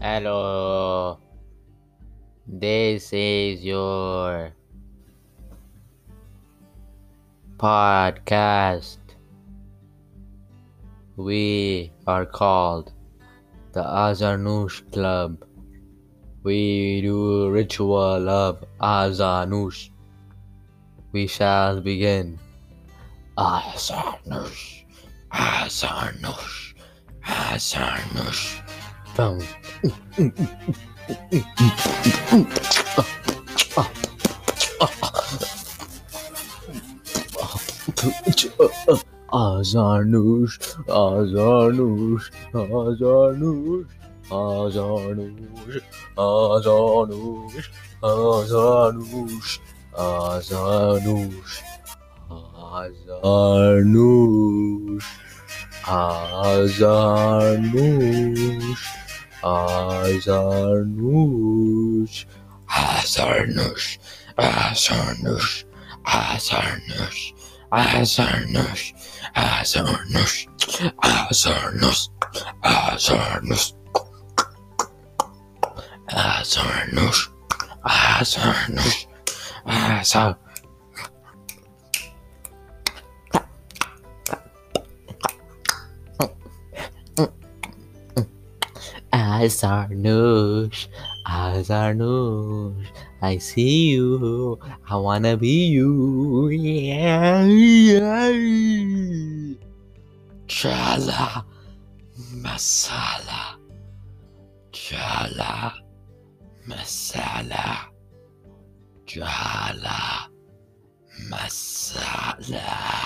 Hello. This is your podcast. We are called the Azarnoosh Club. We do ritual of Azarnoosh. We shall begin. Azarnoosh, Azarnoosh, Azarnoosh. Boom. Azarnoosh, Azarnoosh, Azarnoosh, Azarnoosh, Azarnoosh, Azarnoosh, Azarnoosh, Azarnoosh, Azarnoosh, Azarnoosh, Azarnoosh, Azarnoosh, Azarnoosh, Azarnoosh, Azarnoosh, Azarnoosh, Azarnoosh, Azarnoosh, Azarnoosh, Azarnoosh. Azarnoosh, Azarnoosh, I see you, I wanna be you. Yeah, yeah. Chala masala, chala masala, chala masala.